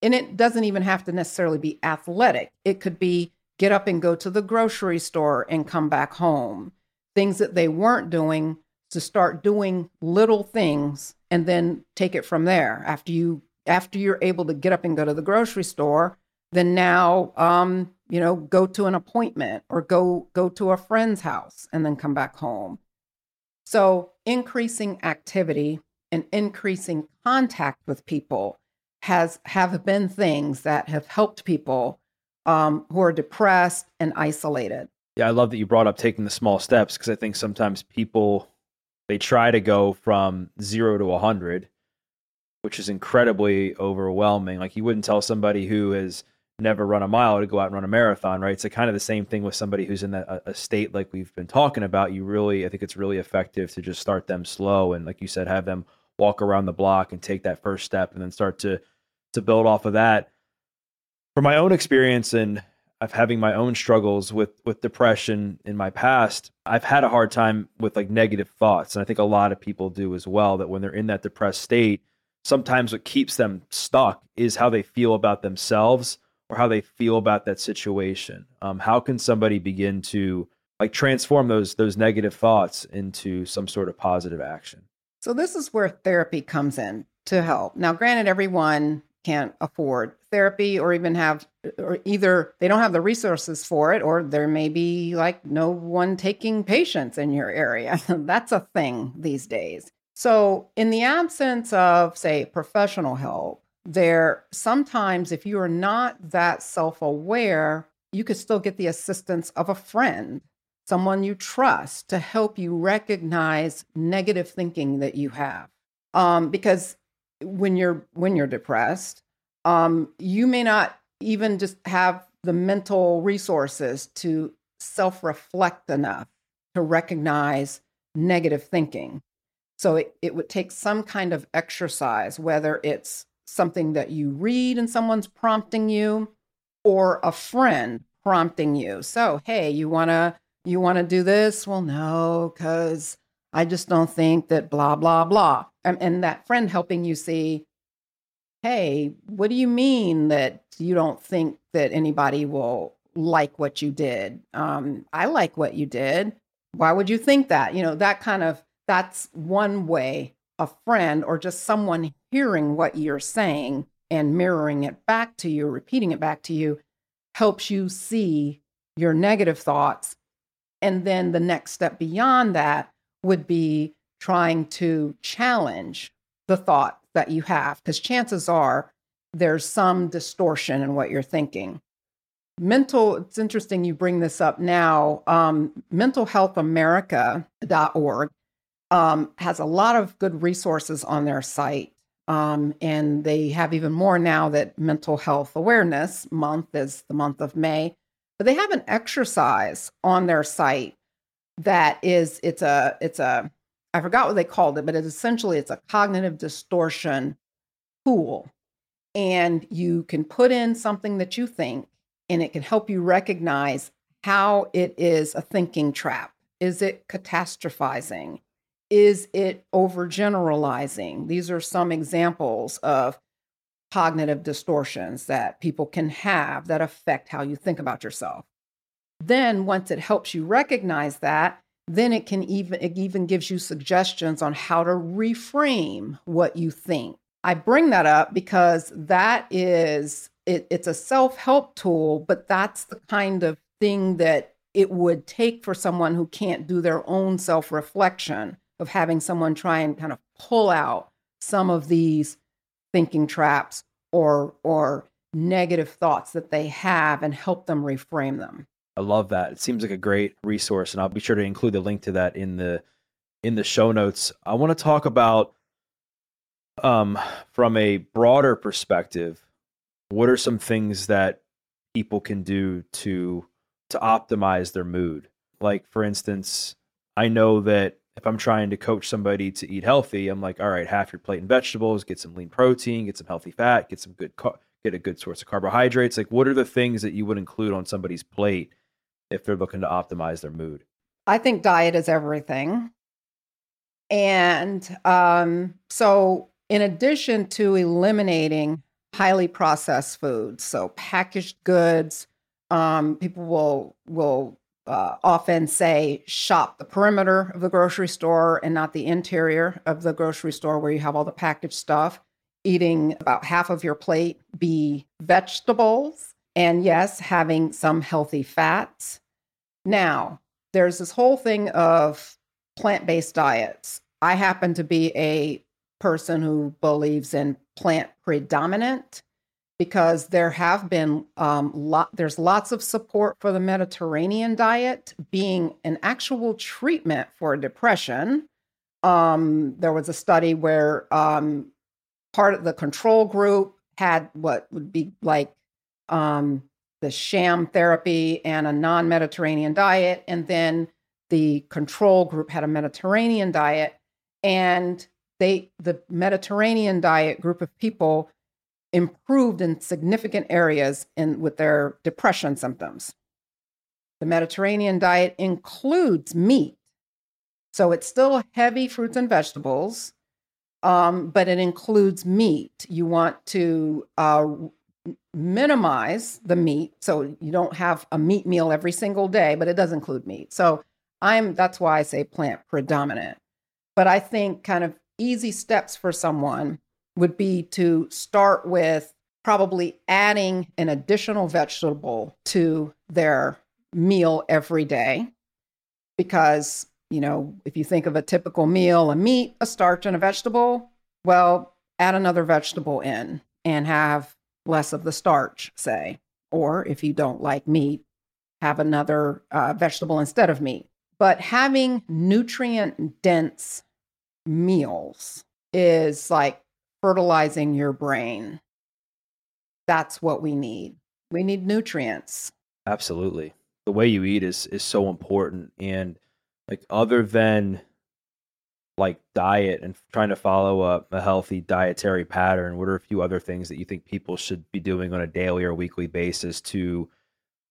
And it doesn't even have to necessarily be athletic. It could be get up and go to the grocery store and come back home. Things that they weren't doing to start doing little things and then take it from there after you after you're able to get up and go to the grocery store, then now, um, you know, go to an appointment or go go to a friend's house and then come back home. So increasing activity and increasing contact with people has have been things that have helped people um, who are depressed and isolated. Yeah, I love that you brought up taking the small steps because I think sometimes people they try to go from zero to a hundred which is incredibly overwhelming. Like you wouldn't tell somebody who is never run a mile to go out and run a marathon, right? It's kind of the same thing with somebody who's in that, a, a state like we've been talking about. You really, I think it's really effective to just start them slow and, like you said, have them walk around the block and take that first step, and then start to to build off of that. From my own experience and of having my own struggles with with depression in my past, I've had a hard time with like negative thoughts, and I think a lot of people do as well. That when they're in that depressed state sometimes what keeps them stuck is how they feel about themselves or how they feel about that situation. Um, how can somebody begin to like transform those those negative thoughts into some sort of positive action? So this is where therapy comes in to help. Now, granted, everyone can't afford therapy or even have or either they don't have the resources for it or there may be like no one taking patients in your area *laughs* that's a thing these days so, in the absence of, say, professional help, there sometimes, if you are not that self aware, you could still get the assistance of a friend, someone you trust to help you recognize negative thinking that you have. Um, because when you're when you're depressed, um, you may not even just have the mental resources to self reflect enough to recognize negative thinking. So it, it would take some kind of exercise, whether it's something that you read and someone's prompting you or a friend prompting you. So, hey, you want to you want to do this? Well, no, cuz I just don't think that blah blah blah. And, and that friend helping you see, hey, what do you mean that you don't think that anybody will like what you did? Um, I like what you did. Why would you think that? You know, that kind of that's one way a friend or just someone hearing what you're saying and mirroring it back to you, repeating it back to you, helps you see your negative thoughts. And then the next step beyond that would be trying to challenge the thought that you have, because chances are there's some distortion in what you're thinking. Mental, it's interesting you bring this up now. Um, mentalhealthamerica.org um, has a lot of good resources on their site. Um, and they have even more now that Mental Health Awareness Month is the month of May. But they have an exercise on their site that is it's a it's a I forgot what they called it, but it's essentially it's a cognitive distortion tool. And you can put in something that you think, and it can help you recognize how it is a thinking trap. Is it catastrophizing? Is it overgeneralizing? These are some examples of cognitive distortions that people can have that affect how you think about yourself. Then, once it helps you recognize that, then it can even it even gives you suggestions on how to reframe what you think. I bring that up because that is it, it's a self-help tool, but that's the kind of thing that it would take for someone who can't do their own self-reflection of having someone try and kind of pull out some of these thinking traps or or negative thoughts that they have and help them reframe them. I love that. It seems like a great resource, and I'll be sure to include the link to that in the in the show notes. I want to talk about um from a broader perspective, what are some things that people can do to to optimize their mood? Like for instance, I know that if I'm trying to coach somebody to eat healthy, I'm like, all right, half your plate in vegetables, get some lean protein, get some healthy fat, get some good get a good source of carbohydrates. Like, what are the things that you would include on somebody's plate if they're looking to optimize their mood? I think diet is everything. And um, so, in addition to eliminating highly processed foods, so packaged goods, um, people will will uh, often say shop the perimeter of the grocery store and not the interior of the grocery store where you have all the packaged stuff. Eating about half of your plate be vegetables, and yes, having some healthy fats. Now, there's this whole thing of plant based diets. I happen to be a person who believes in plant predominant because there have been um, lot, there's lots of support for the Mediterranean diet being an actual treatment for depression. Um, there was a study where um, part of the control group had what would be like um, the sham therapy and a non-Mediterranean diet, and then the control group had a Mediterranean diet, and they the Mediterranean diet group of people improved in significant areas in with their depression symptoms. The Mediterranean diet includes meat. So it's still heavy fruits and vegetables, um, but it includes meat. You want to uh, minimize the meat so you don't have a meat meal every single day, but it does include meat. So I'm that's why I say plant predominant. But I think kind of easy steps for someone would be to start with probably adding an additional vegetable to their meal every day. Because, you know, if you think of a typical meal, a meat, a starch, and a vegetable, well, add another vegetable in and have less of the starch, say. Or if you don't like meat, have another uh, vegetable instead of meat. But having nutrient dense meals is like fertilizing your brain. That's what we need. We need nutrients. Absolutely. The way you eat is is so important and like other than like diet and trying to follow a, a healthy dietary pattern, what are a few other things that you think people should be doing on a daily or weekly basis to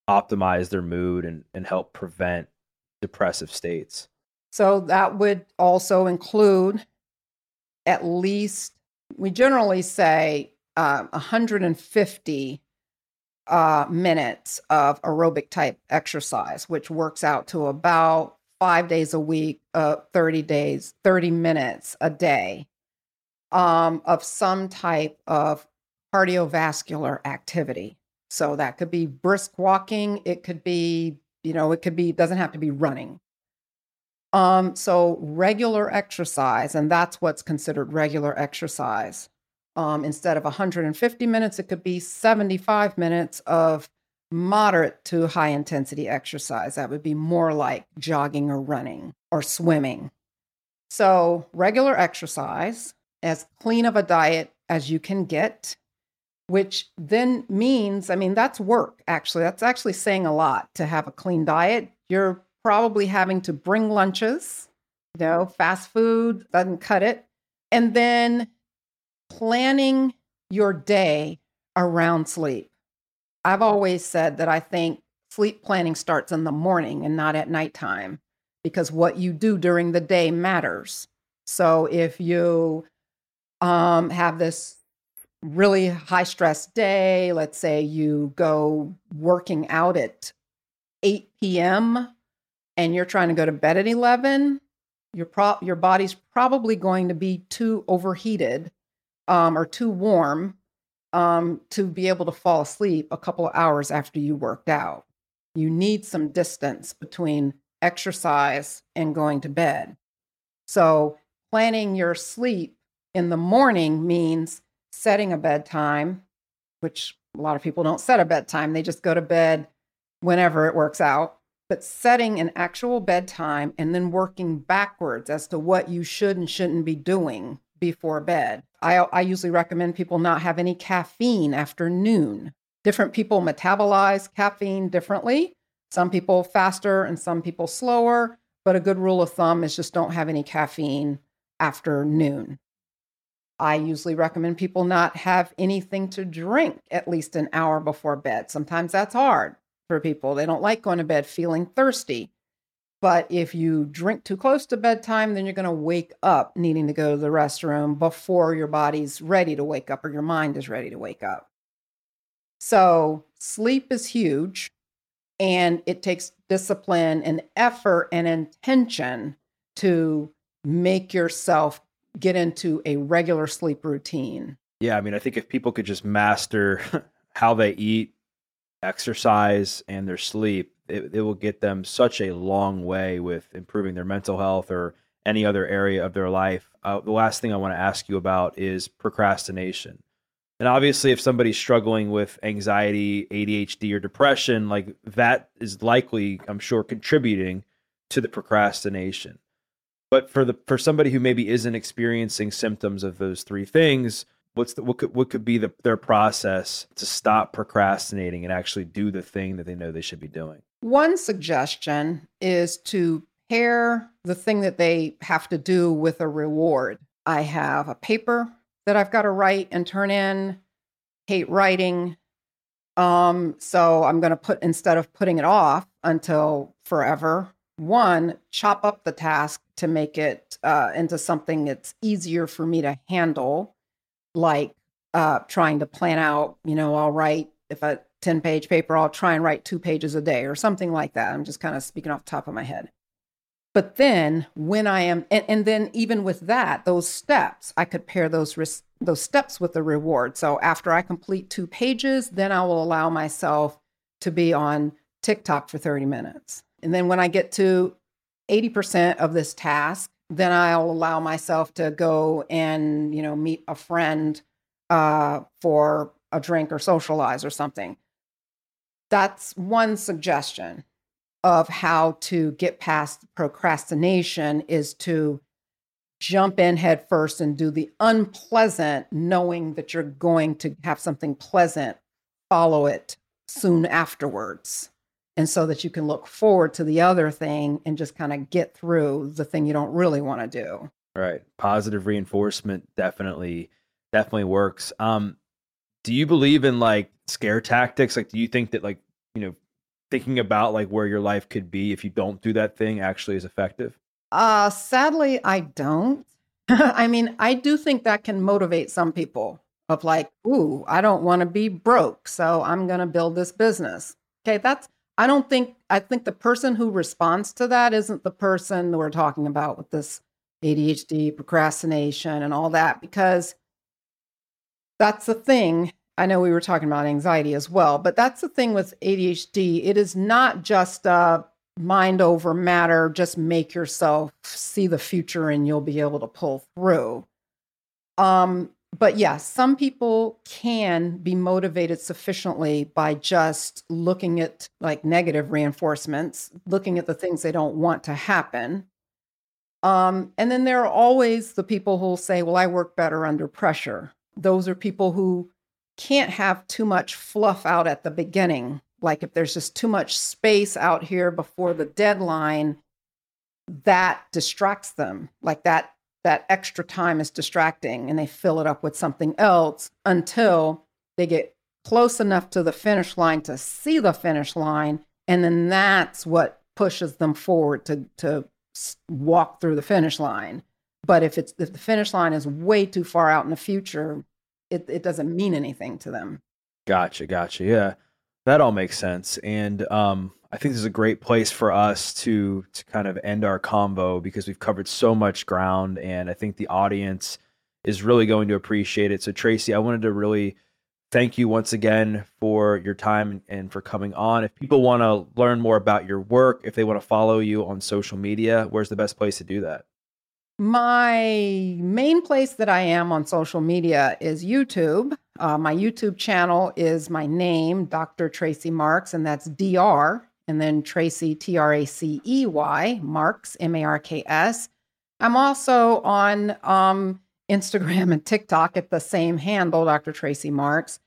optimize their mood and, and help prevent depressive states? So that would also include at least we generally say uh, 150 uh, minutes of aerobic type exercise, which works out to about five days a week, uh, 30 days, 30 minutes a day um, of some type of cardiovascular activity. So that could be brisk walking. It could be, you know, it could be, doesn't have to be running. Um, so regular exercise, and that's what's considered regular exercise. Um, instead of 150 minutes, it could be 75 minutes of moderate to high intensity exercise. That would be more like jogging or running or swimming. So, regular exercise, as clean of a diet as you can get, which then means, I mean, that's work actually. That's actually saying a lot to have a clean diet. You're probably having to bring lunches, you know, fast food doesn't cut it. And then planning your day around sleep. I've always said that I think sleep planning starts in the morning and not at nighttime because what you do during the day matters. So if you um, have this really high stress day, let's say you go working out at 8 p.m and you're trying to go to bed at 11, your pro- your body's probably going to be too overheated um, or too warm um, to be able to fall asleep a couple of hours after you worked out. You need some distance between exercise and going to bed. So, planning your sleep in the morning means setting a bedtime, which a lot of people don't set a bedtime, they just go to bed whenever it works out. But setting an actual bedtime and then working backwards as to what you should and shouldn't be doing before bed. I, I usually recommend people not have any caffeine after noon. Different people metabolize caffeine differently. Some people faster and some people slower. But a good rule of thumb is just don't have any caffeine after noon. I usually recommend people not have anything to drink at least an hour before bed. Sometimes that's hard for people. They don't like going to bed feeling thirsty. But if you drink too close to bedtime, then you're going to wake up needing to go to the restroom before your body's ready to wake up or your mind is ready to wake up. So, sleep is huge and it takes discipline and effort and intention to make yourself get into a regular sleep routine. Yeah, I mean, I think if people could just master *laughs* how they eat, exercise, and their sleep, it, it will get them such a long way with improving their mental health or any other area of their life. Uh, the last thing I want to ask you about is procrastination. And obviously, if somebody's struggling with anxiety, ADHD, or depression, like that is likely, I'm sure, contributing to the procrastination. But for the for somebody who maybe isn't experiencing symptoms of those three things, what's the what could what could be the, their process to stop procrastinating and actually do the thing that they know they should be doing? One suggestion is to pair the thing that they have to do with a reward. I have a paper that I've got to write and turn in. Hate writing. Um, so I'm going to put instead of putting it off until forever, one, chop up the task to make it uh, into something that's easier for me to handle, like uh, trying to plan out, you know, I'll write, if a 10 page paper, I'll try and write two pages a day or something like that. I'm just kind of speaking off the top of my head. But then when I am, and, and then even with that, those steps, I could pair those ris- those steps with the reward. So after I complete two pages, then I will allow myself to be on TikTok for 30 minutes. And then when I get to 80% of this task, then I'll allow myself to go and, you know, meet a friend uh, for a drink or socialize or something. That's one suggestion of how to get past procrastination is to jump in head first and do the unpleasant, knowing that you're going to have something pleasant follow it soon afterwards and so that you can look forward to the other thing and just kind of get through the thing you don't really want to do. Right. Positive reinforcement definitely definitely works. Um do you believe in like scare tactics? Like do you think that like you know thinking about like where your life could be if you don't do that thing actually is effective? Uh sadly i don't. *laughs* I mean i do think that can motivate some people of like ooh i don't want to be broke so i'm going to build this business. Okay that's I don't think, I think the person who responds to that isn't the person we're talking about with this ADHD, procrastination, and all that, because that's the thing. I know we were talking about anxiety as well, but that's the thing with ADHD. It is not just a mind over matter, just make yourself see the future and you'll be able to pull through. Um, but yes, yeah, some people can be motivated sufficiently by just looking at like negative reinforcements, looking at the things they don't want to happen. Um, and then there are always the people who'll say, Well, I work better under pressure. Those are people who can't have too much fluff out at the beginning. Like if there's just too much space out here before the deadline, that distracts them. Like that that extra time is distracting and they fill it up with something else until they get close enough to the finish line to see the finish line. And then that's what pushes them forward to to walk through the finish line. But if it's if the finish line is way too far out in the future it, it doesn't mean anything to them. Gotcha gotcha. Yeah that all makes sense. And um I think this is a great place for us to to kind of end our convo because we've covered so much ground, and I think the audience is really going to appreciate it. So, Tracey, I wanted to really thank you once again for your time and for coming on. If people want to learn more about your work, if they want to follow you on social media, where's the best place to do that? My main place that I am on social media is YouTube. Uh, my YouTube channel is my name, Dr. Tracey Marks, and that's DR, and then Tracey, T R A C E Y, Marks, M A R K S. I'm also on um, Instagram and TikTok at the same handle, Dr. Tracey Marks.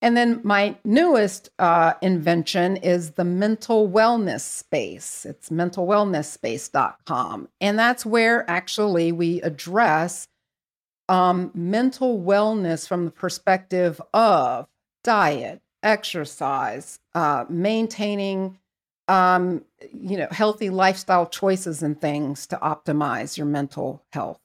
And then my newest uh, invention is the mental wellness space. It's mentalwellnessspace.com. And that's where actually we address um, mental wellness from the perspective of diet, exercise, uh, maintaining um, you know healthy lifestyle choices and things to optimize your mental health.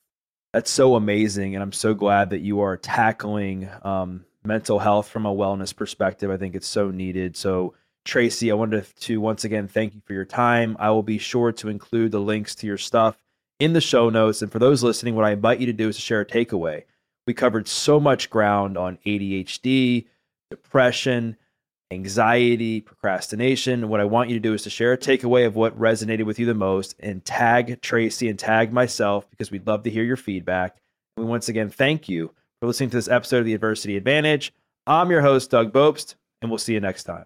That's so amazing, and I'm so glad that you are tackling um, mental health from a wellness perspective. I think it's so needed. So, Tracey, I wanted to once again thank you for your time. I will be sure to include the links to your stuff in the show notes. And for those listening, what I invite you to do is to share a takeaway. We covered so much ground on ADHD, depression, anxiety, procrastination. What I want you to do is to share a takeaway of what resonated with you the most and tag Tracey and tag myself because we'd love to hear your feedback. And we once again thank you for listening to this episode of The Adversity Advantage. I'm your host, Doug Bopst, and we'll see you next time.